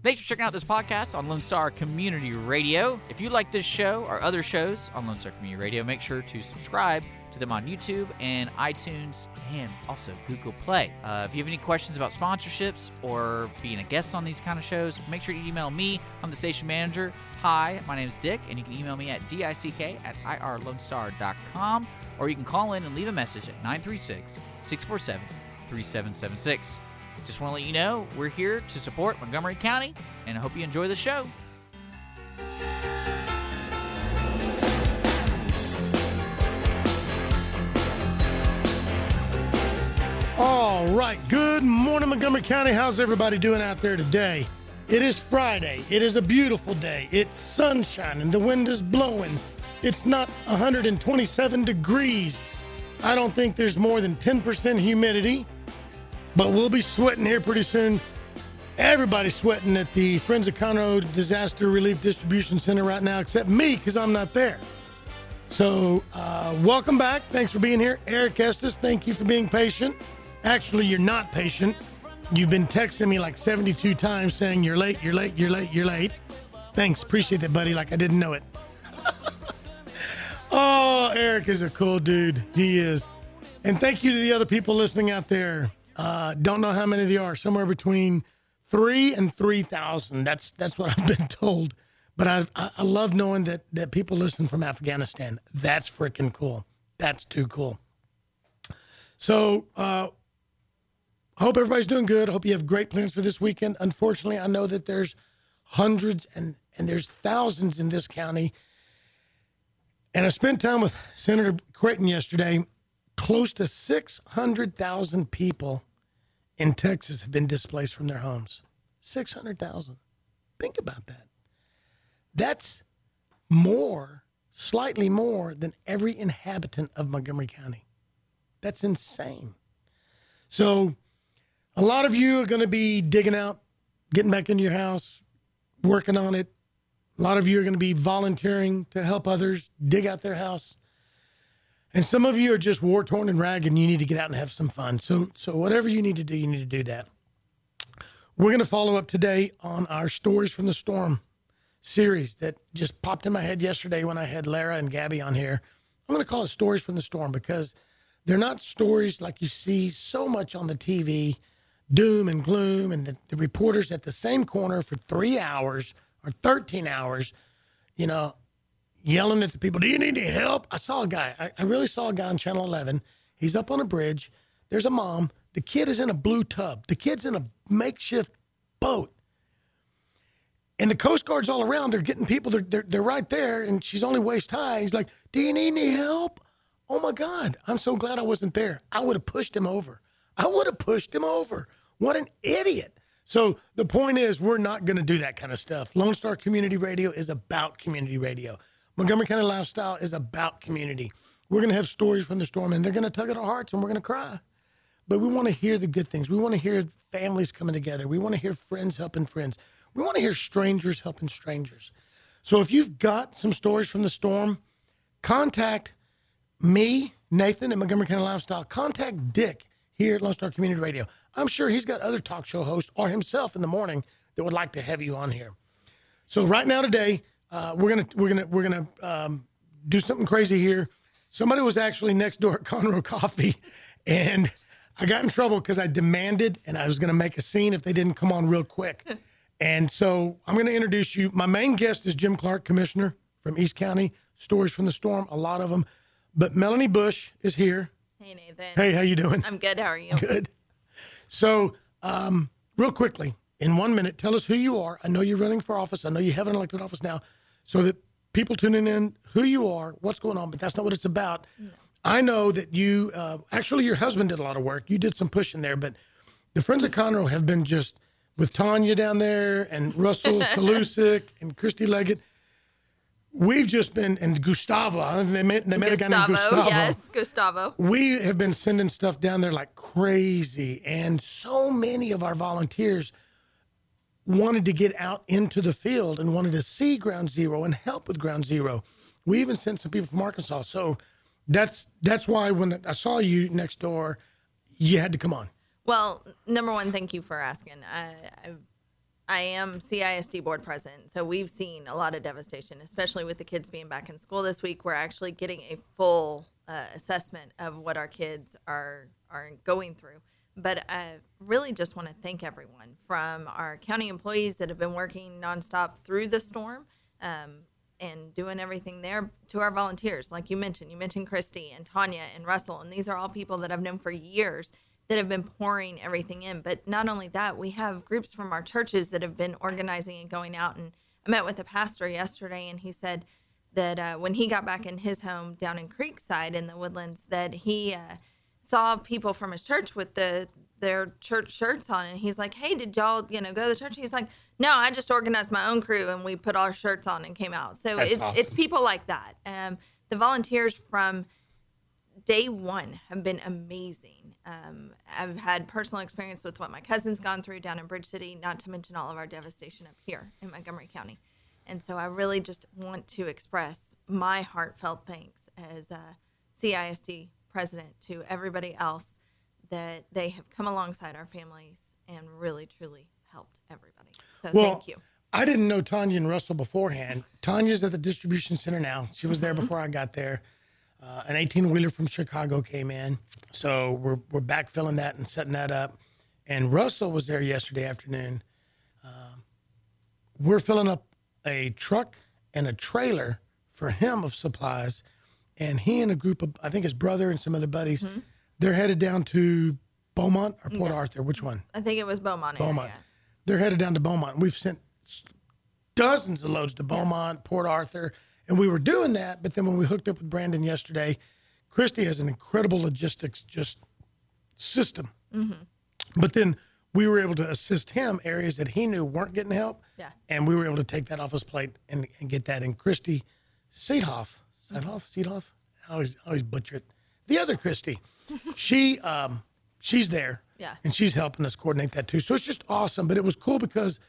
Thanks for checking out this podcast on Lone Star Community Radio. If you like this show or other shows on Lone Star Community Radio, make sure to subscribe to them on YouTube and iTunes and also Google Play. Uh, if you have any questions about sponsorships or being a guest on these kind of shows, make sure you email me. I'm the station manager. Hi, my name is Dick, and you can email me at dick at irlonestar.com or you can call in and leave a message at 936 647 3776. Just want to let you know we're here to support Montgomery County, and I hope you enjoy the show. All right. Good morning, Montgomery County. How's everybody doing out there today? It is Friday. It is a beautiful day. It's sunshine and the wind is blowing. It's not 127 degrees. I don't think there's more than 10% humidity, but we'll be sweating here pretty soon. Everybody's sweating at the Friends of Conroe Disaster Relief Distribution Center right now, except me, because I'm not there. So, uh, welcome back. Thanks for being here. Eric Estes, thank you for being patient. Actually, you're not patient. You've been texting me like 72 times saying you're late, you're late, you're late, you're late. Thanks. Appreciate that, buddy. Like I didn't know it. oh, Eric is a cool dude. He is. And thank you to the other people listening out there. Uh, don't know how many there are. Somewhere between three and 3,000. That's that's what I've been told. But I, I love knowing that, that people listen from Afghanistan. That's freaking cool. That's too cool. So, uh, I hope everybody's doing good. I hope you have great plans for this weekend. Unfortunately, I know that there's hundreds and, and there's thousands in this county. And I spent time with Senator Creighton yesterday. Close to 600,000 people in Texas have been displaced from their homes. 600,000. Think about that. That's more, slightly more than every inhabitant of Montgomery County. That's insane. So, a lot of you are going to be digging out, getting back into your house, working on it. A lot of you are going to be volunteering to help others dig out their house. And some of you are just war torn and ragged and you need to get out and have some fun. So, so whatever you need to do, you need to do that. We're going to follow up today on our Stories from the Storm series that just popped in my head yesterday when I had Lara and Gabby on here. I'm going to call it Stories from the Storm because they're not stories like you see so much on the TV doom and gloom, and the, the reporters at the same corner for three hours or 13 hours, you know, yelling at the people, Do you need any help? I saw a guy, I, I really saw a guy on Channel 11. He's up on a bridge. There's a mom. The kid is in a blue tub. The kid's in a makeshift boat. And the Coast Guard's all around. They're getting people, they're, they're, they're right there, and she's only waist high. He's like, Do you need any help? Oh my God, I'm so glad I wasn't there. I would have pushed him over. I would have pushed him over. What an idiot. So the point is, we're not going to do that kind of stuff. Lone Star Community Radio is about community radio. Montgomery County Lifestyle is about community. We're going to have stories from the storm, and they're going to tug at our hearts, and we're going to cry. But we want to hear the good things. We want to hear families coming together. We want to hear friends helping friends. We want to hear strangers helping strangers. So if you've got some stories from the storm, contact me, Nathan at Montgomery County Lifestyle. Contact Dick here at Lone Star Community Radio. I'm sure he's got other talk show hosts or himself in the morning that would like to have you on here. So right now today, uh, we're gonna we're gonna we're gonna um, do something crazy here. Somebody was actually next door at Conroe Coffee, and I got in trouble because I demanded and I was gonna make a scene if they didn't come on real quick. and so I'm gonna introduce you. My main guest is Jim Clark, Commissioner from East County. Stories from the storm, a lot of them. But Melanie Bush is here. Hey Nathan. Hey, how you doing? I'm good. How are you? Good. So, um, real quickly, in one minute, tell us who you are. I know you're running for office. I know you have an elected office now, so that people tuning in, who you are, what's going on. But that's not what it's about. No. I know that you uh, actually your husband did a lot of work. You did some pushing there, but the Friends of Conroe have been just with Tanya down there and Russell Kalusik and Christy Leggett. We've just been and Gustavo. They met, they met Gustavo, a guy named Gustavo. Yes, Gustavo. We have been sending stuff down there like crazy, and so many of our volunteers wanted to get out into the field and wanted to see ground zero and help with ground zero. We even sent some people from Arkansas. So that's that's why when I saw you next door, you had to come on. Well, number one, thank you for asking. I, I, I am CISD board president, so we've seen a lot of devastation, especially with the kids being back in school this week. We're actually getting a full uh, assessment of what our kids are are going through. But I really just want to thank everyone from our county employees that have been working nonstop through the storm um, and doing everything there to our volunteers. Like you mentioned, you mentioned Christy and Tanya and Russell, and these are all people that I've known for years that have been pouring everything in. But not only that, we have groups from our churches that have been organizing and going out. And I met with a pastor yesterday, and he said that uh, when he got back in his home down in Creekside in the Woodlands, that he uh, saw people from his church with the their church shirts on, and he's like, "Hey, did y'all you know go to the church?" He's like, "No, I just organized my own crew, and we put our shirts on and came out." So That's it's awesome. it's people like that. Um, the volunteers from day one have been amazing. Um, I've had personal experience with what my cousin's gone through down in Bridge City, not to mention all of our devastation up here in Montgomery County. And so I really just want to express my heartfelt thanks as a CISD president to everybody else that they have come alongside our families and really, truly helped everybody. So Well, thank you. I didn't know Tanya and Russell beforehand. Tanya's at the distribution center now. She was there Mm-hmm. before I got there. Uh, an 18 wheeler from Chicago came in. So we're, we're backfilling that and setting that up. And Russell was there yesterday afternoon. Um, we're filling up a truck and a trailer for him of supplies. And he and a group of, I think his brother and some other buddies, Mm-hmm. they're headed down to Beaumont or Port Arthur. Which one? I think it was Beaumont. Beaumont. Area. They're headed down to Beaumont. We've sent dozens of loads to Beaumont, Port Arthur, and we were doing that. But then when we hooked up with Brandon yesterday, Christy has an incredible logistics just system. But then we were able to assist him areas that he knew weren't getting help. Yeah. And we were able to take that off his plate and, and get that. And Christy Seedhoff, Seedhoff, Seedhoff, I always, I always butcher it. The other Christy, she, um, she's there. Yeah. And she's helping us coordinate that too. So it's just awesome. But it was cool because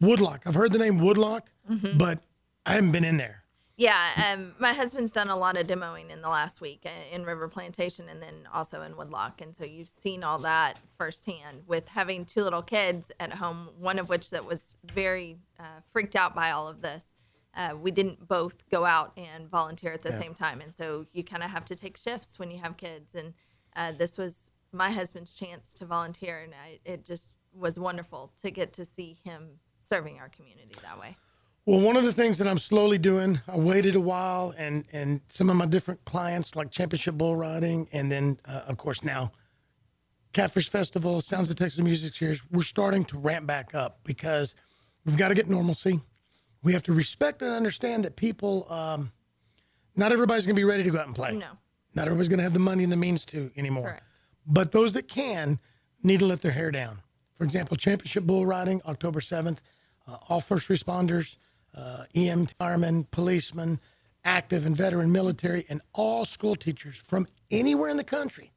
Woodloch, I've heard the name Woodloch, but I haven't been in there. Yeah, um, my husband's done a lot of demoing in the last week uh, in River Plantation and then also in Woodloch. And so you've seen all that firsthand with having two little kids at home, one of which that was very uh, freaked out by all of this. Uh, we didn't both go out and volunteer at the same time. And so you kind of have to take shifts when you have kids. And uh, this was my husband's chance to volunteer. And I, it just was wonderful to get to see him serving our community that way. Well, one of the things that I'm slowly doing, I waited a while, and and some of my different clients, like Championship Bull Riding, and then uh, of course now Catfish Festival, Sounds of Texas Music Series, we're starting to ramp back up because we've got to get normalcy. We have to respect and understand that people, um, not everybody's going to be ready to go out and play. No. Not everybody's going to have the money and the means to anymore. Correct. But those that can need to let their hair down. For example, Championship Bull Riding, October 7th. Uh, all first responders, uh, EM firemen, policemen, active and veteran military, and all school teachers from anywhere in the country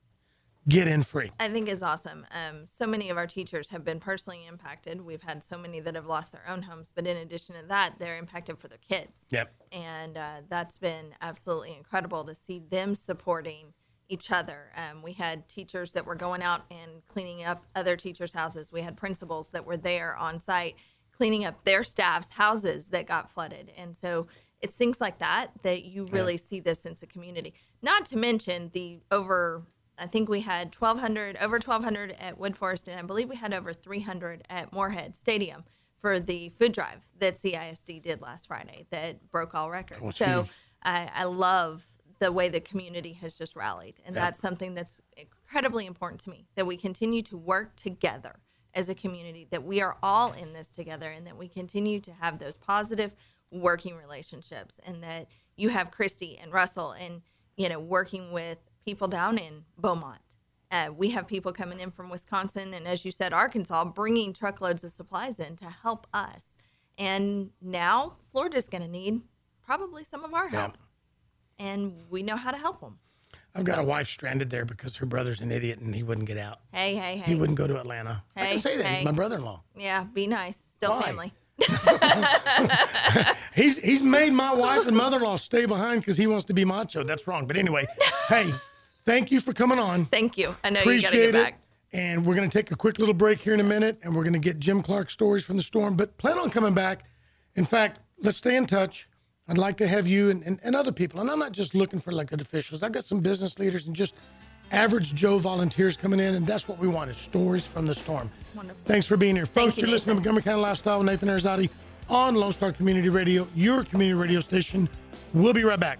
get in free. I think is awesome. Um, so many of our teachers have been personally impacted. We've had so many that have lost their own homes, but in addition to that, they're impacted for their kids. Yep. And uh, that's been absolutely incredible to see them supporting each other. Um, we had teachers that were going out and cleaning up other teachers' houses. We had principals that were there on site cleaning up their staff's houses that got flooded. And so it's things like that that you really see this sense of community. Not to mention the over, I think we had 1,200, over 1,200 at Woodforest, and I believe we had over 300 at Moorhead Stadium for the food drive that CISD did last Friday that broke all records. Oh, so. I, I love the way the community has just rallied. And Yeah. that's something that's incredibly important to me that we continue to work together as a community, that we are all in this together, and that we continue to have those positive working relationships, and that you have Christy and Russell and, you know, working with people down in Beaumont. Uh, we have people coming in from Wisconsin and, as you said, Arkansas, bringing truckloads of supplies in to help us. And now Florida's going to need probably some of our help. And we know how to help them. I've got a wife stranded there because her brother's an idiot and he wouldn't get out. Hey, hey, hey. He wouldn't go to Atlanta. I Hey, can say that. hey. He's my brother in law. Yeah, be nice. Still Why? family. He's he's made my wife and mother-in-law stay behind because he wants to be macho. That's wrong. But anyway, hey, thank you for coming on. Thank you. I know you got to get Appreciate it. back. And we're going to take a quick little break here in a minute, and we're going to get Jim Clark stories from the storm. But plan on coming back. In fact, let's stay in touch. I'd like to have you and, and, and other people. And I'm not just looking for elected officials. I've got some business leaders and just average Joe volunteers coming in, and that's what we want is stories from the storm. Wonderful. Thanks for being here. Folks, you, you're listening to Montgomery County Lifestyle with Nathan Arizati on Lone Star Community Radio, your community radio station. We'll be right back.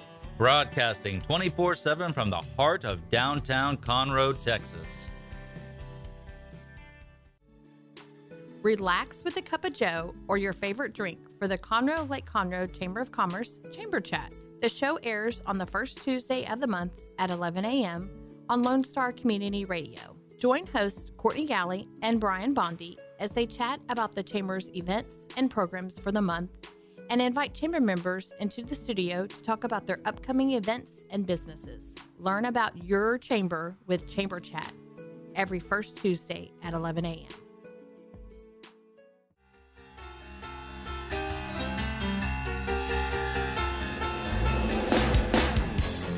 Broadcasting 24 7 from the heart of downtown Conroe, Texas. Relax with a cup of Joe or your favorite drink for the Conroe Lake Conroe Chamber of Commerce Chamber Chat. The show airs on the first Tuesday of the month at 11 a.m. on Lone Star Community Radio. Join hosts Courtney Galley and Brian Bondi as they chat about the Chamber's events and programs for the month and invite Chamber members into the studio to talk about their upcoming events and businesses. Learn about your Chamber with Chamber Chat every first Tuesday at 11 a.m.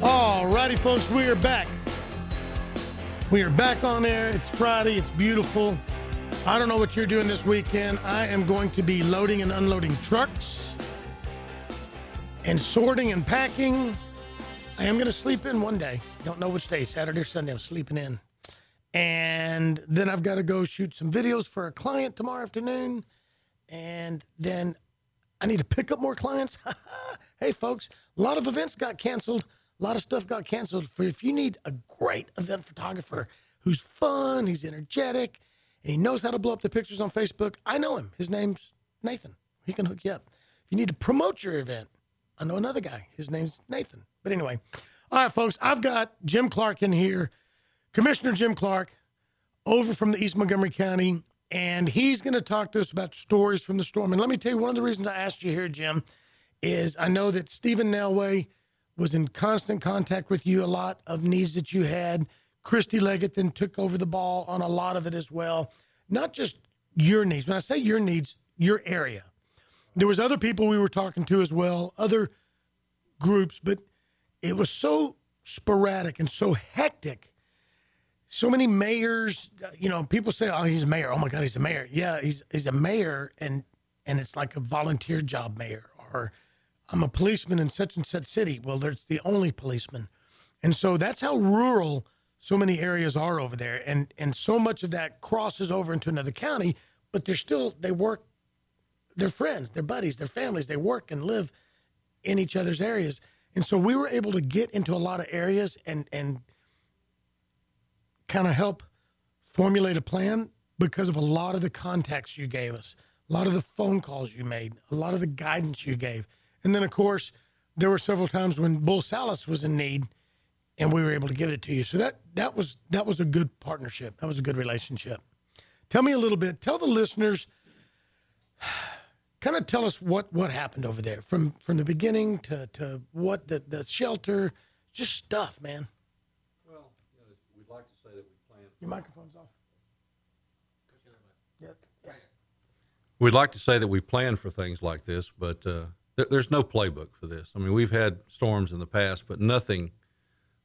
All righty, folks, we are back. We are back on air. It's Friday. It's beautiful. I don't know what you're doing this weekend. I am going to be loading and unloading trucks and sorting and packing. I am going to sleep in one day. Don't know which day, Saturday or Sunday. I'm sleeping in. And then I've got to go shoot some videos for a client tomorrow afternoon. And then I need to pick up more clients. hey, folks, a lot of events got canceled. A lot of stuff got canceled. For if you need a great event photographer who's fun, he's energetic, and he knows how to blow up the pictures on Facebook, I know him. His name's Nathan. He can hook you up. If you need to promote your event, I know another guy. His name's Nathan. But anyway, all right, folks, I've got Jim Clark in here, Commissioner Jim Clark, over from the East Montgomery County, and he's going to talk to us about stories from the storm. And let me tell you, one of the reasons I asked you here, Jim, is I know that Stephen Nelway was in constant contact with you, a lot of needs that you had. Christy Leggett then took over the ball on a lot of it as well. Not just your needs. When I say your needs, your area. There was other people we were talking to as well, other groups, but it was so sporadic and so hectic. So many mayors, uh, you know, people say, "Oh, he's a mayor. Oh my God, he's a mayor." Yeah, he's he's a mayor, and and it's like a volunteer job mayor, or I'm a policeman in such and such city. Well, there's the only policeman, and so that's how rural so many areas are over there, and and so much of that crosses over into another county, but they're still they work, they're friends, they're buddies, they're families, they work and live in each other's areas, and so we were able to get into a lot of areas and and kind of help formulate a plan because of a lot of the contacts you gave us, a lot of the phone calls you made, a lot of the guidance you gave. And then, of course, there were several times when Bull Salas was in need and we were able to give it to you. So that, that was that was a good partnership. That was a good relationship. Tell me a little bit. Tell the listeners, kind of tell us what, what happened over there from, from the beginning to, to what the, the shelter, just stuff, man. Well, you know, we'd like to say that we plan. Your microphone's off. Yeah. We'd like to say that we plan for things like this, but uh, there, there's no playbook for this. I mean, we've had storms in the past, but nothing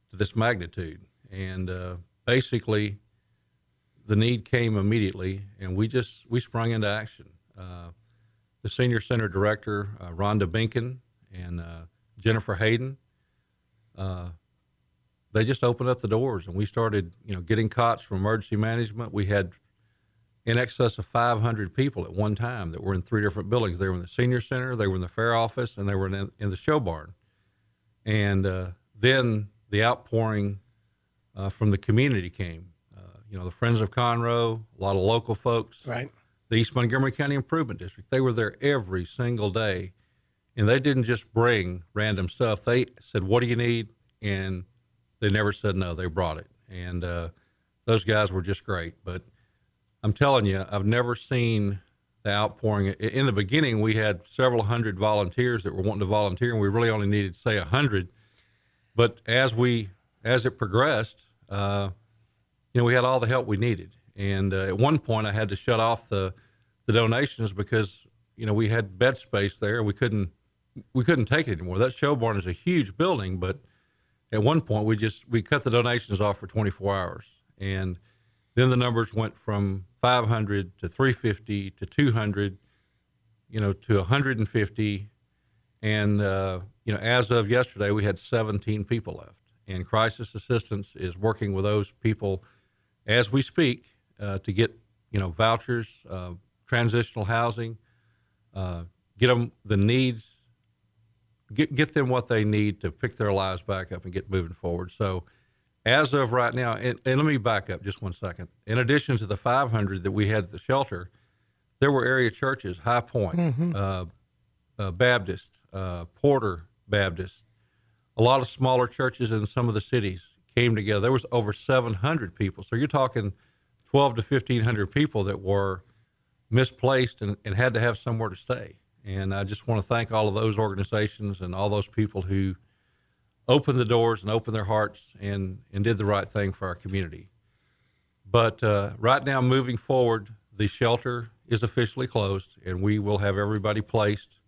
to this magnitude. And uh, basically, the need came immediately, and we just we sprung into action. Uh, the senior center director, uh, Rhonda Binkin, and uh, Jennifer Hayden, uh, they just opened up the doors, and we started, you know, getting cots from emergency management. We had in excess of 500 people at one time that were in three different buildings. They were in the senior center, they were in the fair office, and they were in, in the show barn. And uh, then the outpouring uh, from the community came. Uh, you know, the Friends of Conroe, a lot of local folks, Right. The East Montgomery County Improvement District. They were there every single day, and they didn't just bring random stuff. They said, "What do you need?" and they never said no. They brought it, and uh, those guys were just great. But I'm telling you, I've never seen the outpouring. In the beginning, we had several hundred volunteers that were wanting to volunteer, and we really only needed, say, a hundred. But as we as it progressed, uh, you know, we had all the help we needed. And uh, at one point, I had to shut off the the donations because you know we had bed space there. We couldn't we couldn't take it anymore. That show barn is a huge building, but at one point we just we cut the donations off for 24 hours, and then the numbers went from 500 to 350 to 200, you know, to 150, and uh, you know, as of yesterday, we had 17 people left. And crisis assistance is working with those people as we speak to get you know vouchers, uh, transitional housing, uh, get them the needs, get get them what they need to pick their lives back up and get moving forward. So, as of right now, and, and let me back up just one second. In addition to the 500 that we had at the shelter, there were area churches, High Point, uh, uh, Baptist, uh, Porter Baptist, a lot of smaller churches in some of the cities came together. There was over 700 people. So you're talking 12 to 1500 people that were misplaced and, and had to have somewhere to stay. And I just want to thank all of those organizations and all those people who opened the doors and opened their hearts and, and did the right thing for our community. But uh, right now, moving forward, the shelter is officially closed and we will have everybody placed.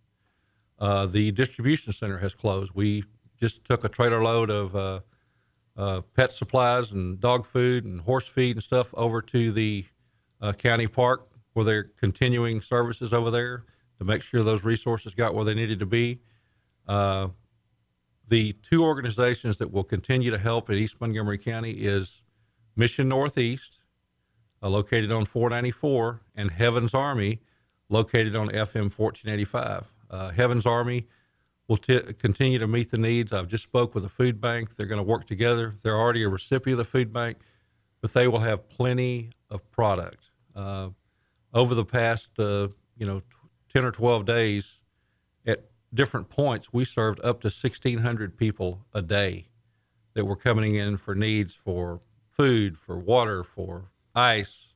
Uh, the distribution center has closed. We just took a trailer load of uh, uh, pet supplies and dog food and horse feed and stuff over to the uh, county park where they're continuing services over there to make sure those resources got where they needed to be. Uh, the two organizations that will continue to help in East Montgomery County is Mission Northeast, uh, located on 494, and Heaven's Army, located on FM 1485. Uh, Heaven's Army will t- continue to meet the needs. I've just spoke with the food bank. They're going to work together. They're already a recipient of the food bank, but they will have plenty of product. Uh, over the past, uh, you know, t- 10 or 12 days, at different points, we served up to 1,600 people a day that were coming in for needs for food, for water, for ice,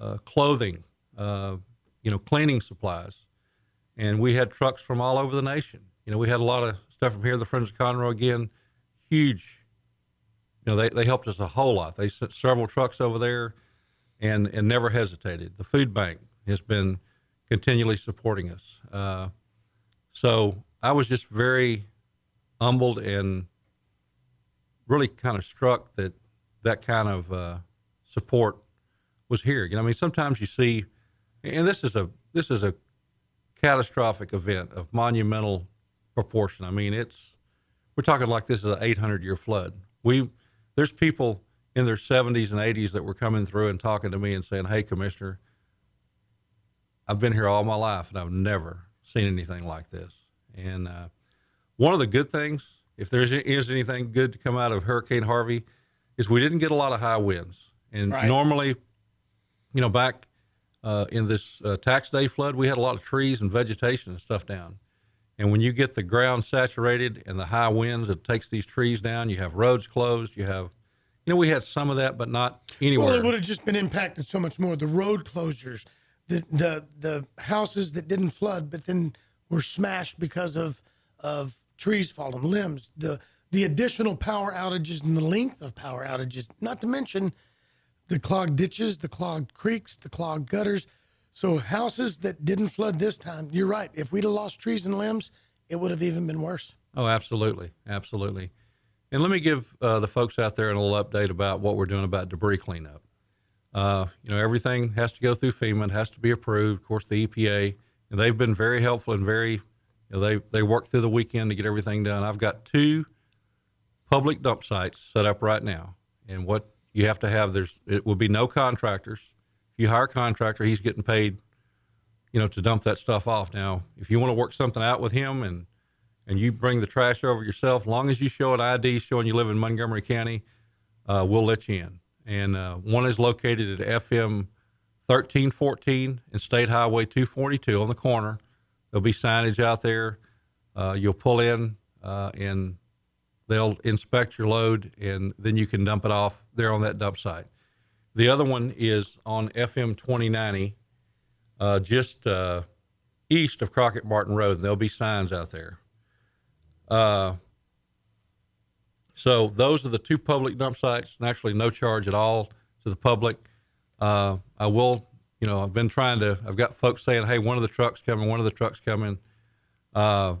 uh, clothing, uh, you know, cleaning supplies. And we had trucks from all over the nation. You know, we had a lot of stuff from here. The Friends of Conroe, again, huge. You know, they, they helped us a whole lot. They sent several trucks over there and, and never hesitated. The food bank has been continually supporting us. Uh, so I was just very humbled and really kind of struck that that kind of uh, support was here. You know, I mean, sometimes you see, and this is a this is a catastrophic event of monumental proportion. I mean, it's we're talking like this is an 800 year flood. We there's people in their 70s and 80s that were coming through and talking to me and saying, "Hey, Commissioner, I've been here all my life and I've never seen anything like this." And uh, one of the good things, if there is anything good to come out of Hurricane Harvey, is we didn't get a lot of high winds. And Right. normally, you know, back uh, in this uh, tax day flood, we had a lot of trees and vegetation and stuff down. And when you get the ground saturated and the high winds, it takes these trees down. You have roads closed. You have, you know, we had some of that, but not anywhere. Well, it would have just been impacted so much more. The road closures, the the the houses that didn't flood, but then were smashed because of of trees falling, limbs, the the additional power outages and the length of power outages, not to mention the clogged ditches, the clogged creeks, the clogged gutters. So houses that didn't flood this time, you're right. If we'd have lost trees and limbs, it would have even been worse. Oh, absolutely, absolutely. And let me give uh, the folks out there a little update about what we're doing about debris cleanup. Uh, you know, everything has to go through FEMA, it has to be approved. Of course, the EPA, and they've been very helpful and very, you know, they they work through the weekend to get everything done. I've got two public dump sites set up right now, and what you have to have there's it will be no contractors. If you hire a contractor, he's getting paid, you know, to dump that stuff off. Now, if you want to work something out with him and and you bring the trash over yourself, long as you show an ID showing you live in Montgomery County, uh, we'll let you in. And uh, one is located at FM 1314 and State Highway 242 on the corner. There'll be signage out there. Uh, you'll pull in uh, and they'll inspect your load, and then you can dump it off there on that dump site. The other one is on FM 2090, uh, just uh, east of Crockett Martin Road, and there'll be signs out there. Uh, so those are the two public dump sites. Naturally, no charge at all to the public. Uh, I will, you know, I've been trying to. I've got folks saying, "Hey, one of the trucks coming, one of the trucks coming." Uh,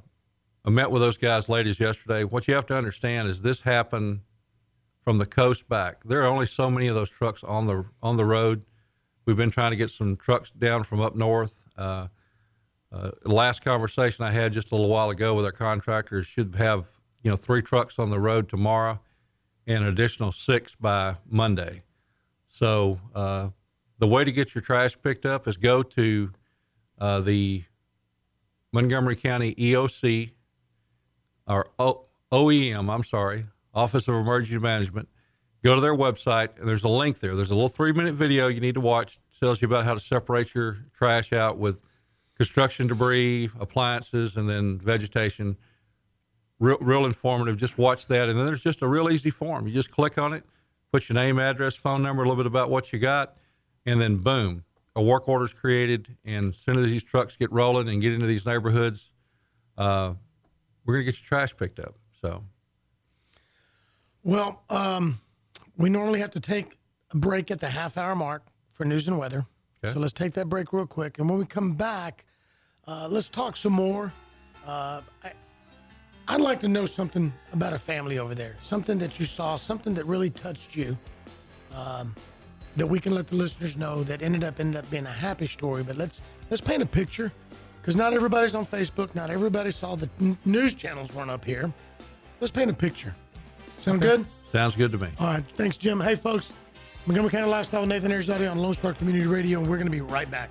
I met with those guys, ladies, yesterday. What you have to understand is this happened from the coast back. There are only so many of those trucks on the on the road. We've been trying to get some trucks down from up north. Uh, uh, last conversation I had just a little while ago with our contractors should have you know three trucks on the road tomorrow, and an additional six by Monday. So uh, the way to get your trash picked up is go to uh, the Montgomery County EOC or o- OEM. I'm sorry, Office of Emergency Management. Go to their website, and there's a link there. There's a little three minute video you need to watch. It tells you about how to separate your trash out with construction debris, appliances, and then vegetation. Real, real informative. Just watch that. And then there's just a real easy form. You just click on it, put your name, address, phone number, a little bit about what you got, and then boom, a work order is created. And as soon as these trucks get rolling and get into these neighborhoods, uh, we're going to get your trash picked up. So, Well, um, we normally have to take a break at the half hour mark for news and weather. Okay. So let's take that break real quick. And when we come back, uh, let's talk some more. Uh, I, I'd like to know something about a family over there, something that you saw, something that really touched you, um, that we can let the listeners know that ended up ended up being a happy story. But let's let's paint a picture, because not everybody's on Facebook, not everybody saw the n- news channels weren't up here. Let's paint a picture. Sound good? sounds good to me. All right. Thanks, Jim. Hey, folks. Montgomery County Lifestyle with Nathan Arizona on Lone Star Community Radio, and we're going to be right back.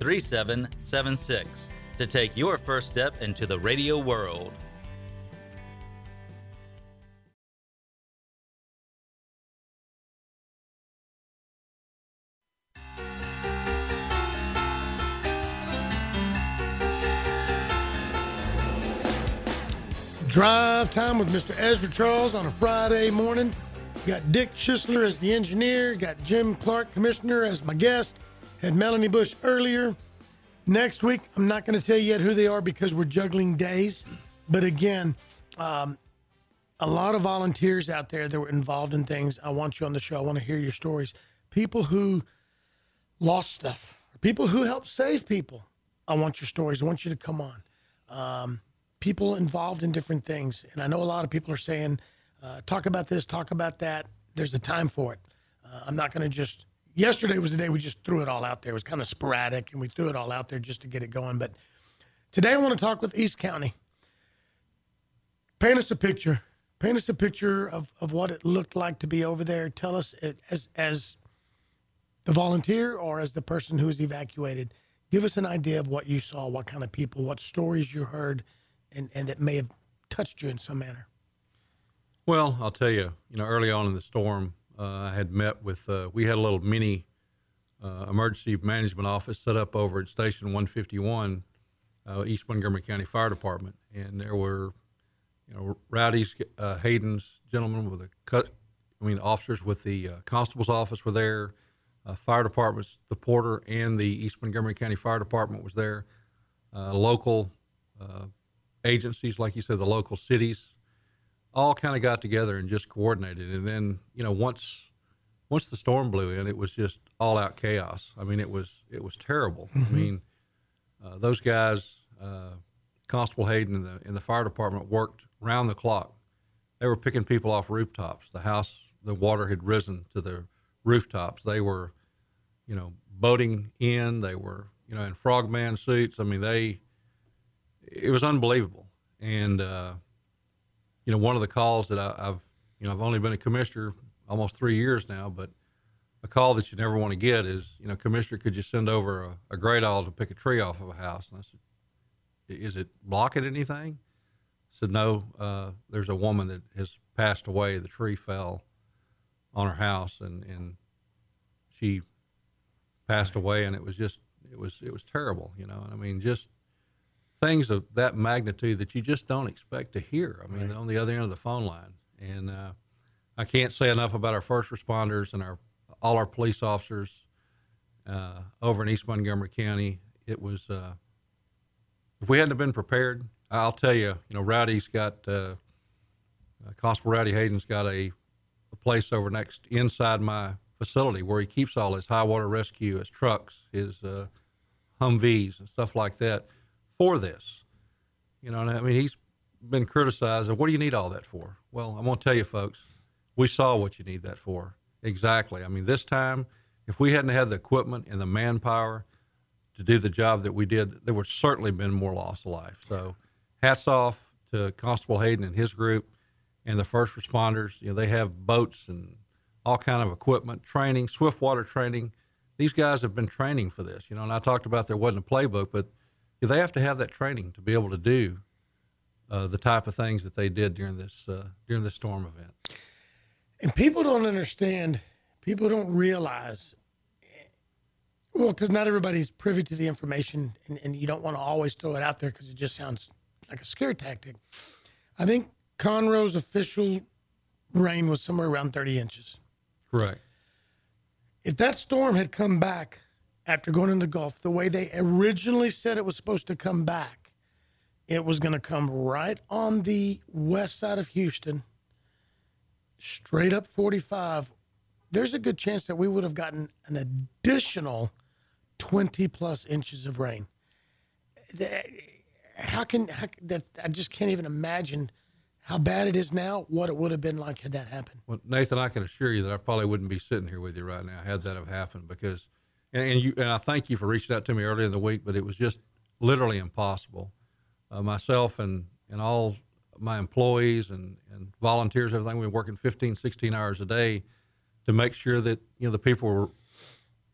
3776 to take your first step into the radio world. Drive time with Mr. Ezra Charles on a Friday morning. Got Dick Schisler as the engineer. Got Jim Clark, commissioner, as my guest. Had Melanie Bush earlier. Next week, I'm not going to tell you yet who they are because we're juggling days. But again, um, a lot of volunteers out there that were involved in things. I want you on the show. I want to hear your stories. People who lost stuff, people who helped save people. I want your stories. I want you to come on. Um, people involved in different things. And I know a lot of people are saying, uh, talk about this, talk about that. There's a time for it. Uh, I'm not going to just. Yesterday was the day we just threw it all out there. It was kind of sporadic, and we threw it all out there just to get it going. But today I want to talk with East County. Paint us a picture. paint us a picture of, of what it looked like to be over there. Tell us it, as as the volunteer or as the person who was evacuated. Give us an idea of what you saw, what kind of people, what stories you heard, and, and that may have touched you in some manner. Well, I'll tell you, you know, early on in the storm, uh, I had met with, uh, we had a little mini uh, emergency management office set up over at Station 151, uh, East Montgomery County Fire Department. And there were, you know, Rowdy's, uh, Hayden's gentlemen with a cut, I mean, officers with the uh, constable's office were there, fire departments, the Porter and the East Montgomery County Fire Department was there, local agencies, like you said, the local cities, all kind of got together and just coordinated. And then, you know, once once the storm blew in, it was just all out chaos. I mean, it was it was terrible. Mm-hmm. I mean, uh, those guys, uh, Constable Hayden and the in the fire department worked round the clock. They were picking people off rooftops. The house, the water had risen to the rooftops. They were, you know, boating in. They were, you know, in frogman suits. I mean, they. It was unbelievable, and uh, you know, one of the calls that I, have you know, I've only been a commissioner almost three years now, but a call that you never want to get is, you know, commissioner, could you send over a, a grapple to pick a tree off of a house? And I said, is it blocking anything? I said, no, uh, there's a woman that has passed away. The tree fell on her house and, and she passed away and it was just, it was, it was terrible, you know, and I mean, just things of that magnitude that you just don't expect to hear. I mean, right. on the other end of the phone line. And, uh, I can't say enough about our first responders and our all our police officers uh, over in East Montgomery County. It was uh, if we hadn't been prepared, I'll tell you, you know, Rowdy's got uh, uh, Constable Rowdy Hayden's got a, a place over next inside my facility where he keeps all his high water rescue, his trucks, his uh, Humvees, and stuff like that for this. You know, I mean, he's been criticized. And what do you need all that for? Well, I'm going to tell you, folks we saw what you need that for. Exactly. I mean, this time, if we hadn't had the equipment and the manpower to do the job that we did, there would certainly been more loss of life. So, hats off to Constable Hayden and his group, and the first responders. You know, they have boats and all kind of equipment, training, swift water training. These guys have been training for this. You know, and I talked about there wasn't a playbook, but they have to have that training to be able to do uh, the type of things that they did during this uh, during this storm event. And people don't understand, people don't realize, well, because not everybody's privy to the information and, and you don't want to always throw it out there because it just sounds like a scare tactic. I think Conroe's official rain was somewhere around 30 inches. Right. If that storm had come back after going in the Gulf the way they originally said it was supposed to come back, it was going to come right on the west side of Houston straight up 45, there's a good chance that we would have gotten an additional 20 plus inches of rain. How can how, that? I just can't even imagine how bad it is now. What it would have been like had that happened. Well, Nathan, I can assure you that I probably wouldn't be sitting here with you right now had that have happened because, and, and you and I thank you for reaching out to me earlier in the week, but it was just literally impossible. Uh, myself and and all my employees and, and volunteers, everything. we were working 15, 16 hours a day to make sure that, you know, the people were,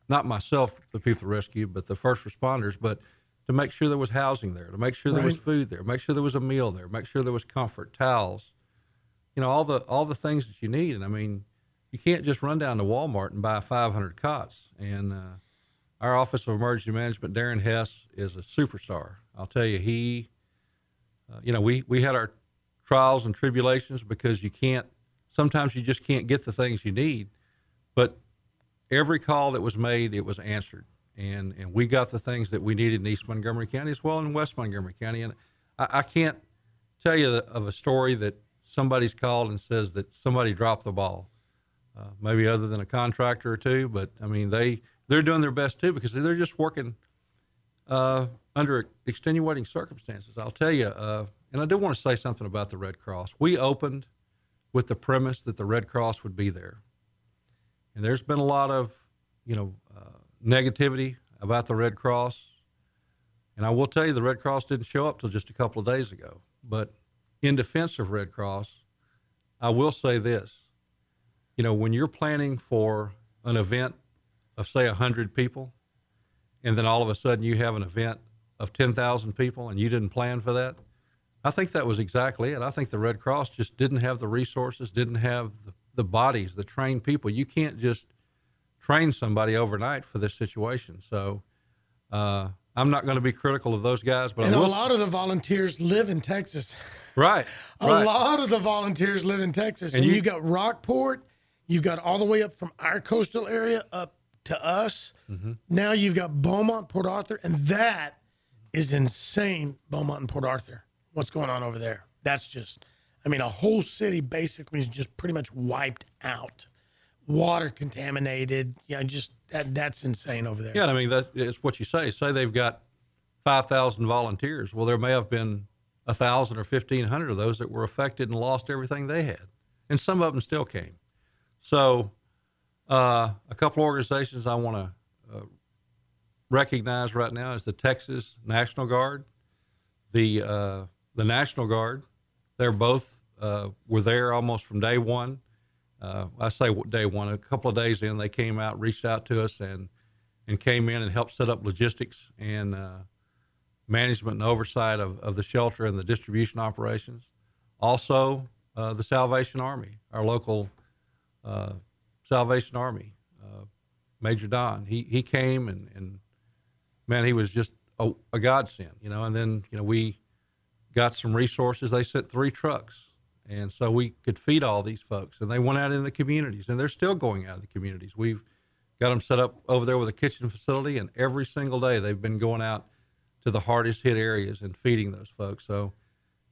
not myself, the people rescued, but the first responders, but to make sure there was housing there, to make sure there right. was food there, make sure there was a meal there, make sure there was comfort, towels, you know, all the, all the things that you need. And I mean, you can't just run down to Walmart and buy 500 cots. And, uh, our Office of Emergency Management, Darren Hess, is a superstar. I'll tell you, he, uh, you know, we, we had our trials and tribulations because you can't, sometimes you just can't get the things you need. But every call that was made, it was answered. And, and we got the things that we needed in East Montgomery County as well in West Montgomery County. And I, I can't tell you of a story that somebody's called and says that somebody dropped the ball. Uh, maybe other than a contractor or two, but I mean they they're doing their best too because they're just working uh, under extenuating circumstances. I'll tell you, uh, and I do want to say something about the Red Cross. We opened with the premise that the Red Cross would be there. And there's been a lot of, you know, uh, negativity about the Red Cross. And I will tell you, the Red Cross didn't show up till just a couple of days ago. But in defense of Red Cross, I will say this. You know, when you're planning for an event of say 100 people and then all of a sudden you have an event of 10,000 people and you didn't plan for that, I think that was exactly it. I think the Red Cross just didn't have the resources, didn't have the, the bodies, the trained people. You can't just train somebody overnight for this situation. So uh, I'm not going to be critical of those guys, but and a lot of the volunteers live in Texas. right, A right. lot of the volunteers live in Texas, and, And you, you- got Rockport, you've got all the way up from our coastal area up to us. Mm-hmm. Now you've got Beaumont, Port Arthur, and that is insane. Beaumont and Port Arthur, what's going on over there? That's just, I mean, a whole city basically is just pretty much wiped out, water contaminated. Yeah, just that, that's insane over there. Yeah, I mean that's it's what you say. Say they've got five thousand volunteers. Well, there may have been a thousand or fifteen hundred of those that were affected and lost everything they had, and some of them still came. So, uh, a couple organizations I want to uh, recognize right now is the Texas National Guard, the uh, the National Guard. They're both uh, were there almost from day one. Uh, I say day one. A couple of days in, they came out, reached out to us, and and came in and helped set up logistics and uh, management and oversight of, of the shelter and the distribution operations. Also, the Salvation Army, our local Salvation Army, uh, Major Don. He he came and and man, he was just a, a godsend, you know. And then you know we got some resources. They sent three trucks, and so we could feed all these folks. And they went out in the communities, and they're still going out in the communities. We've got them set up over there with a kitchen facility, and every single day they've been going out to the hardest hit areas and feeding those folks. So,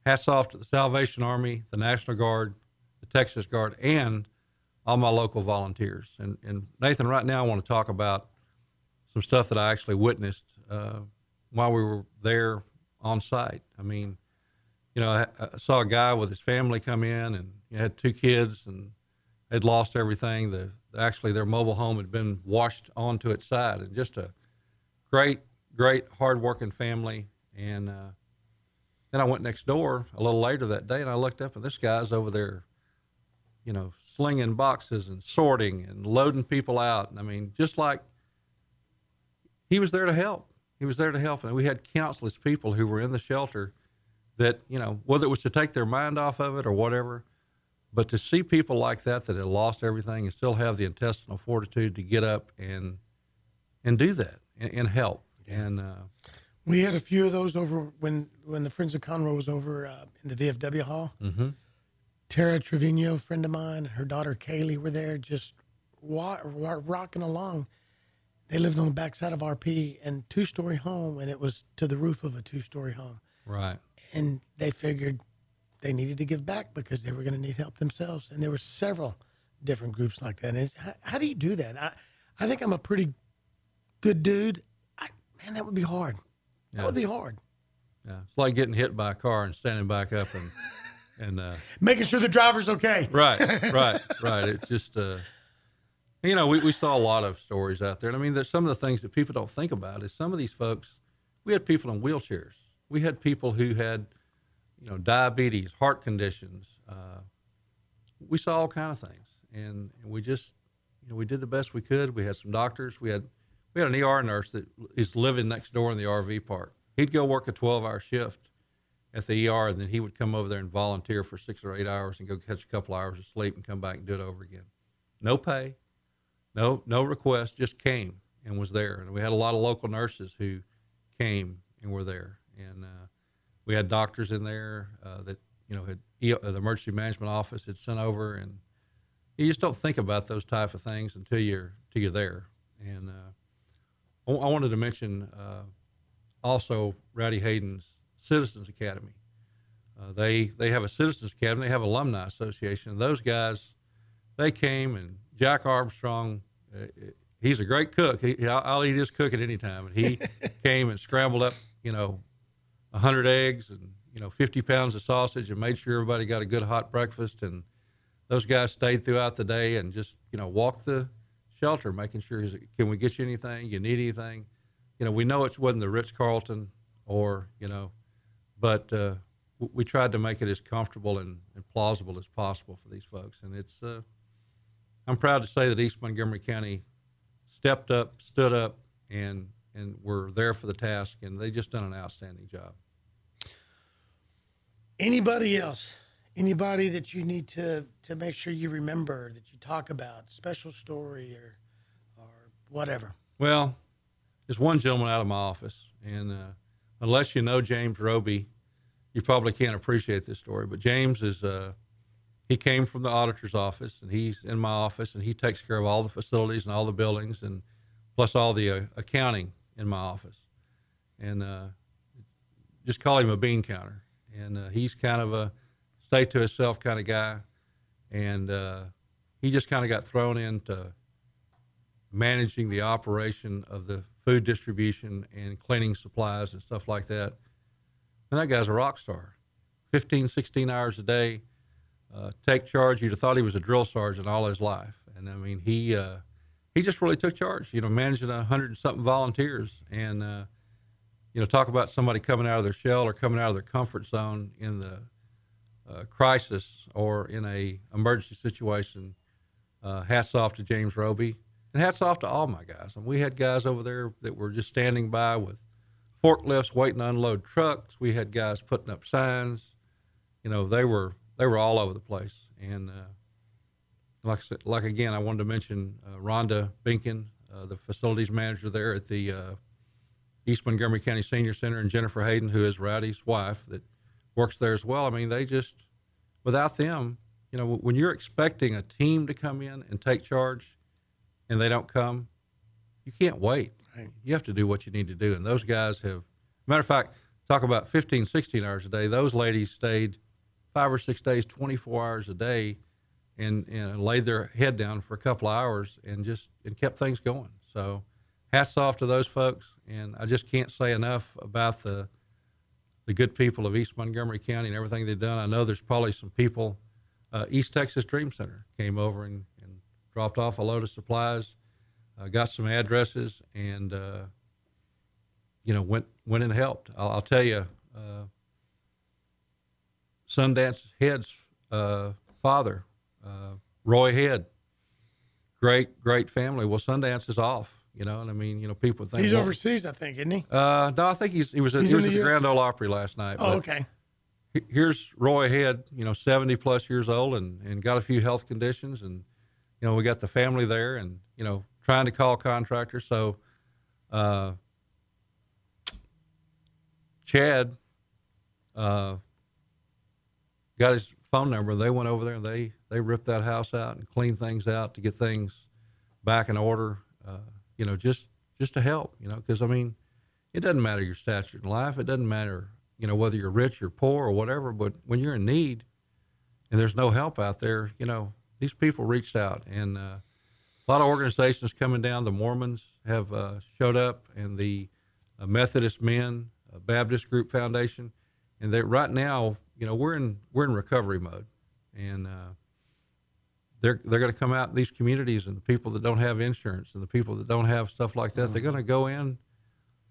hats off to the Salvation Army, the National Guard, the Texas Guard, and all my local volunteers. And, and Nathan, right now I want to talk about some stuff that I actually witnessed uh, while we were there on site. I mean, you know, I, I saw a guy with his family come in and he had two kids and had lost everything. The actually their mobile home had been washed onto its side, and just a great, great, hardworking family. And uh, then I went next door a little later that day, and I looked up, and this guy's over there, you know, slinging boxes and sorting and loading people out. I mean, just like he was there to help. He was there to help, and we had countless people who were in the shelter that you know whether it was to take their mind off of it or whatever but to see people like that that had lost everything and still have the intestinal fortitude to get up and and do that and, and help and uh, We had a few of those over when when the Friends of Conroe was over uh, in the VFW hall. Mm-hmm. Tara Trevino, a friend of mine, and her daughter Kaylee were there, just wa- wa- rocking along. They lived on the backside of RP and two story home, and it was to the roof of a two story home. right And they figured they needed to give back because they were going to need help themselves. And there were several different groups like that. And it's, how, how do you do that? I, I think I'm a pretty good dude. I, man, that would be hard. That Yeah. would be hard. yeah it's like getting hit by a car and standing back up and and uh, Making sure the driver's okay. right right right. It just uh, you know we, we saw a lot of stories out there. And i mean there's some of the things that people don't think about is some of these folks we had people in wheelchairs. We had people who had you know diabetes heart conditions uh, we saw all kind of things. And, and we just you know we did the best we could. We had some doctors. We had we had an er nurse that is living next door in the rv park. He'd go work a 12 hour shift at the ER, and then he would come over there and volunteer for six or eight hours and go catch a couple hours of sleep and come back and do it over again. No pay, no no request, just came and was there. And we had a lot of local nurses who came and were there, and uh, we had doctors in there uh, that you know had uh, the emergency management office had sent over, and you just don't think about those type of things until you're until you're there. And uh, I, I wanted to mention uh, also Rowdy Hayden's Citizens Academy. Uh, they they have a Citizens Academy. They have alumni association. Those guys, they came and Jack Armstrong. Uh, he's a great cook. He, I'll, I'll eat his cook at any time. And he came and scrambled up, you know, hundred eggs and you know fifty pounds of sausage and made sure everybody got a good hot breakfast. And those guys stayed throughout the day and just you know walked the shelter, making sure is it- can we get you anything? You need anything? You know, we know it wasn't the Ritz Carlton or you know but uh, we tried to make it as comfortable and, and plausible as possible for these folks. And it's, uh, I'm proud to say that East Montgomery County stepped up, stood up, and and were there for the task, and they just done an outstanding job. Anybody else? Anybody that you need to to make sure you remember that you talk about special story or or whatever. Well, there's one gentleman out of my office, and uh, unless you know James Roby, you probably can't appreciate this story. But James is uh, he came from the auditor's office, and he's in my office, and he takes care of all the facilities and all the buildings, and plus all the uh, accounting in my office. And uh, just call him a bean counter. And uh, he's kind of a stay to himself kind of guy, and uh, he just kind of got thrown into managing the operation of the food distribution and cleaning supplies and stuff like that. And that guy's a rock star. 15, 16 hours a day, uh, take charge. You'd have thought he was a drill sergeant all his life. And I mean, he uh, he just really took charge. You know, managing a hundred and something volunteers, and uh, you know, talk about somebody coming out of their shell or coming out of their comfort zone in the uh, crisis or in a emergency situation. Uh, hats off to James Roby, and hats off to all my guys. And we had guys over there that were just standing by with forklifts waiting to unload trucks. We had guys putting up signs. You know, they were they were all over the place. And uh, like like again, I wanted to mention uh, Rhonda Binkin, uh, the facilities manager there at the uh, East Montgomery County Senior Center, and Jennifer Hayden, who is Rowdy's wife, that works there as well. I mean, they just without them, you know, when you're expecting a team to come in and take charge, and they don't come, you can't wait. You have to do what you need to do. And those guys have, matter of fact, talk about 15, 16 hours a day. Those ladies stayed five or six days, 24 hours a day, and, and laid their head down for a couple of hours and just and kept things going. So, hats off to those folks. And I just can't say enough about the the good people of East Montgomery County and everything they've done. I know there's probably some people. Uh, East Texas Dream Center came over and, and dropped off a load of supplies, uh, got some addresses, and uh, you know went went and helped. I'll, I'll tell you, uh, Sundance Head's uh, father, uh, Roy Head, great great family. Well, Sundance is off. You know, and I mean, you know, people think he's well, overseas. I think, isn't he? Uh, no, I think he's he was at, he was at the, the Grand Ole Opry last night. Oh, okay. Here's Roy Head, you know, 70 plus years old and, and got a few health conditions. And, you know, we got the family there and, you know, trying to call contractors. So, uh, Chad, uh, got his phone number. They went over there and they, they ripped that house out and cleaned things out to get things back in order. Uh, you know, just, just to help, you know, cause I mean, it doesn't matter your stature in life. It doesn't matter you know, whether you're rich or poor or whatever, but when you're in need and there's no help out there, you know, these people reached out and uh, a lot of organizations coming down. The Mormons have uh, showed up and the uh, Methodist Men, uh, Baptist Group Foundation, and they right now, you know, we're in we're in recovery mode, and uh, they're they're going to come out in these communities and the people that don't have insurance and the people that don't have stuff like that, they're going to go in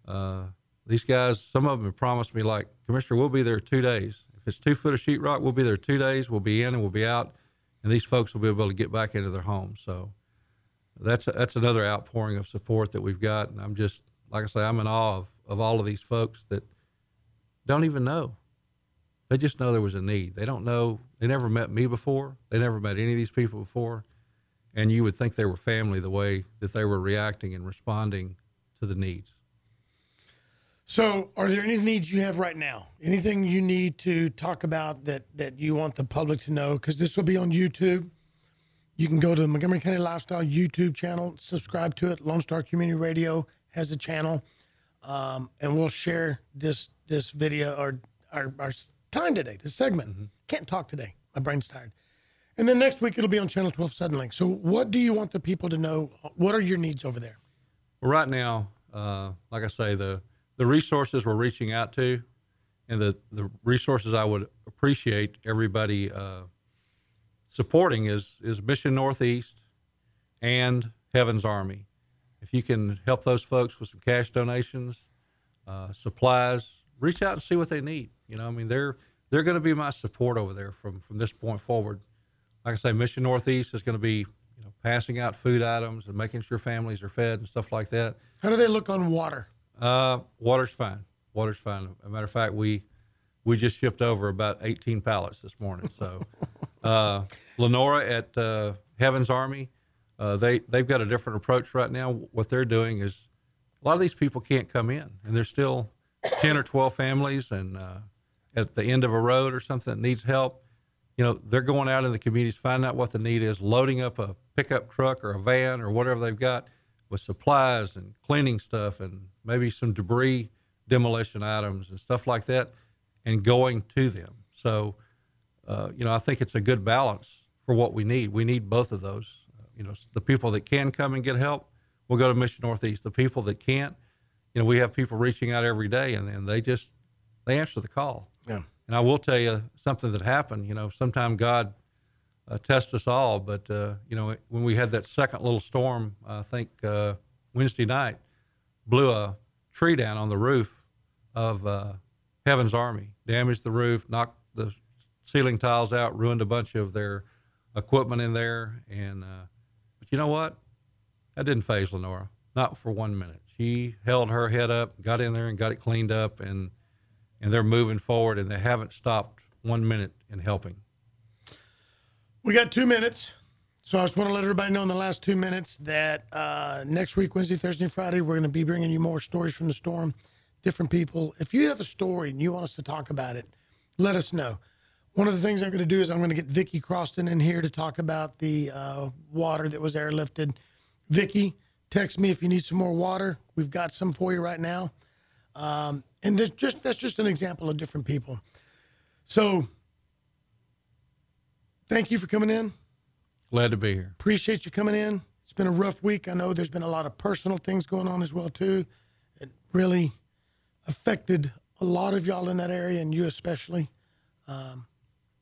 uh, these guys, some of them have promised me, like, Commissioner, we'll be there two days. If it's two foot of sheetrock, we'll be there two days. We'll be in and we'll be out, and these folks will be able to get back into their homes. So that's that's another outpouring of support that we've got, and I'm just like I say, I'm in awe of, of all of these folks that don't even know. They just know there was a need. They don't know. They never met me before. They never met any of these people before, and you would think they were family the way that they were reacting and responding to the needs. So, are there any needs you have right now? Anything you need to talk about that that you want the public to know? Because this will be on YouTube. You can go to the Montgomery County Lifestyle YouTube channel, subscribe to it. Lone Star Community Radio has a channel, um, and we'll share this this video or our, our time today, this segment. Mm-hmm. Can't talk today. My brain's tired. And then next week it'll be on Channel 12 Suddenlink. So, what do you want the people to know? What are your needs over there? Well, right now, uh, like I say, the the resources we're reaching out to and the, the resources I would appreciate everybody uh, supporting is, is Mission Northeast and Heaven's Army. If you can help those folks with some cash donations, uh, supplies, reach out and see what they need. You know, I mean, they're they're going to be my support over there from from this point forward. Like I say, Mission Northeast is going to be you know passing out food items and making sure families are fed and stuff like that. How do they look on water? Uh, water's fine. Water's fine. As a matter of fact, we we just shipped over about 18 pallets this morning. So, uh, Lenora at uh, Heaven's Army, uh, they they've got a different approach right now. What they're doing is a lot of these people can't come in, and there's still 10 or 12 families, and uh, at the end of a road or something that needs help. You know, they're going out in the communities, finding out what the need is, loading up a pickup truck or a van or whatever they've got with supplies and cleaning stuff and maybe some debris demolition items and stuff like that and going to them. So, uh, you know, I think it's a good balance for what we need. We need both of those. Uh, you know, the people that can come and get help we'll go to Mission Northeast. The people that can't, you know, we have people reaching out every day and then they just, they answer the call. Yeah. And I will tell you something that happened, you know, sometime God uh, tests us all, but, uh, you know, when we had that second little storm, I think uh, Wednesday night, blew a tree down on the roof of uh, Heaven's Army, damaged the roof, knocked ceiling tiles out, ruined a bunch of their equipment in there. And uh, but you know what? That didn't phase Lenora, not for one minute. She held her head up, got in there, and got it cleaned up, and and they're moving forward, and they haven't stopped one minute in helping. We got two minutes. So I just want to let everybody know in the last two minutes that uh, next week, Wednesday, Thursday, and Friday, we're going to be bringing you more stories from the storm, different people. If you have a story and you want us to talk about it, let us know. One of the things I'm going to do is I'm going to get Vicki Croston in here to talk about the uh, water that was airlifted. Vicki, text me if you need some more water. We've got some for you right now. Um, and there's just that's just an example of different people. So thank you for coming in. Glad to be here. Appreciate you coming in. It's been a rough week. I know there's been a lot of personal things going on as well too. It really affected a lot of y'all in that area, and you especially. Um,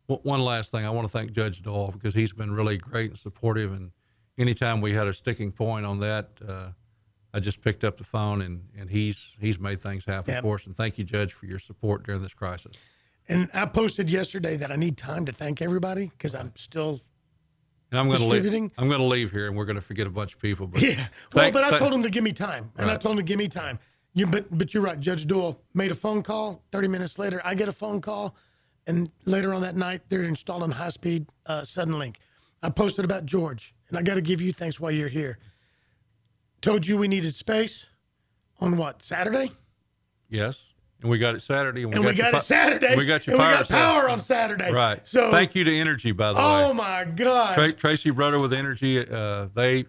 One last thing, I want to thank Judge Doyal because he's been really great and supportive. And anytime we had a sticking point on that, uh, I just picked up the phone and, and he's he's made things happen Yep. for us. And thank you, Judge, for your support during this crisis. and I posted yesterday that I need time to thank everybody because I'm still And I'm going to leave. I'm going to leave here, and we're going to forget a bunch of people. But Yeah. Well, thank- but I thank- told him to give me time, and I told him to give me time. You, but but you're right. Judge Doyal made a phone call. Thirty minutes later, I get a phone call, and later on that night, they're installing high speed uh, Suddenlink. I posted about George, and I got to give you thanks while you're here. Told you we needed space on what Saturday, Yes, and we got it Saturday, and we and got, we got it Saturday, and we got your and power. we got power on Saturday. Right. So thank you to Entergy, by the way. Oh my God. Tra- Tracy Brother with Entergy, uh, they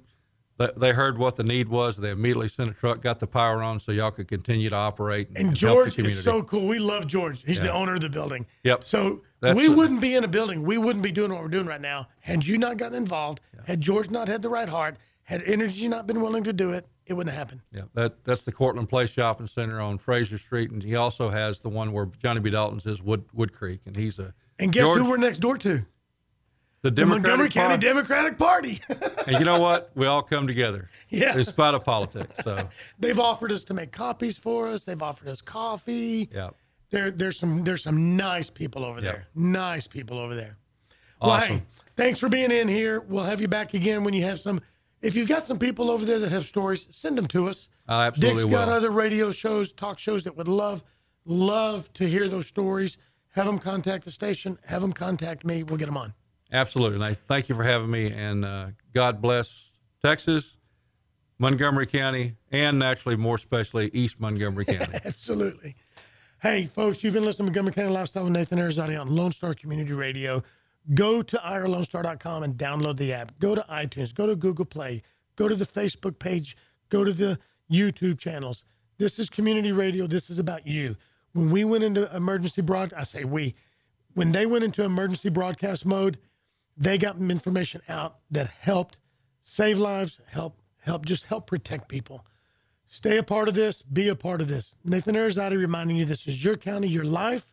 they- they heard what the need was. They immediately sent a truck, got the power on, so y'all could continue to operate and, And and help the George is so cool. We love George. He's the owner of the building. Yep. So That's we a- wouldn't be in a building. We wouldn't be doing what we're doing right now had you not gotten involved. Had George not had the right heart. Had Entergy not been willing to do it, it wouldn't happen. yeah, that that's the Cortland Place Shopping Center on Frazier Street, and he also has the one where Johnny B. Dalton's is Wood Wood Creek, and he's a And guess George, who we're next door to? The The Montgomery Democratic County Democratic Party. and you know what? We all come together. Yeah. in spite of politics. So They've offered us to make copies for us. They've offered us coffee. yeah, There, there's some there's some nice people over Yeah. there. Nice people over there. Awesome. Well, hey, thanks for being in here. We'll have you back again when you have some. If you've got some people over there that have stories, send them to us. I absolutely Dick's got other radio shows, talk shows that would love love to hear those stories. Have them contact the station. Have them contact me. We'll get them on. Absolutely. And I thank you for having me. And uh, God bless Texas, Montgomery County, and naturally, more especially, East Montgomery County. Absolutely. Hey, folks, you've been listening to Montgomery County Lifestyle with Nathan Arizona on Lone Star Community Radio. Go to irlonestar.com and download the app. Go to iTunes. Go to Google Play. Go to the Facebook page. Go to the YouTube channels. This is community radio. This is about you. When we went into emergency broad, I say we, when they went into emergency broadcast mode, they got information out that helped save lives, help, help, just help protect people. Stay a part of this. Be a part of this. Nathan Arizona reminding you this is your county, your life,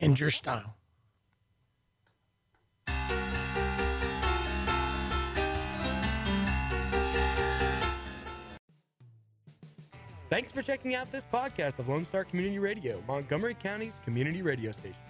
and your style. Thanks for checking out this podcast of Lone Star Community Radio, Montgomery County's community radio station.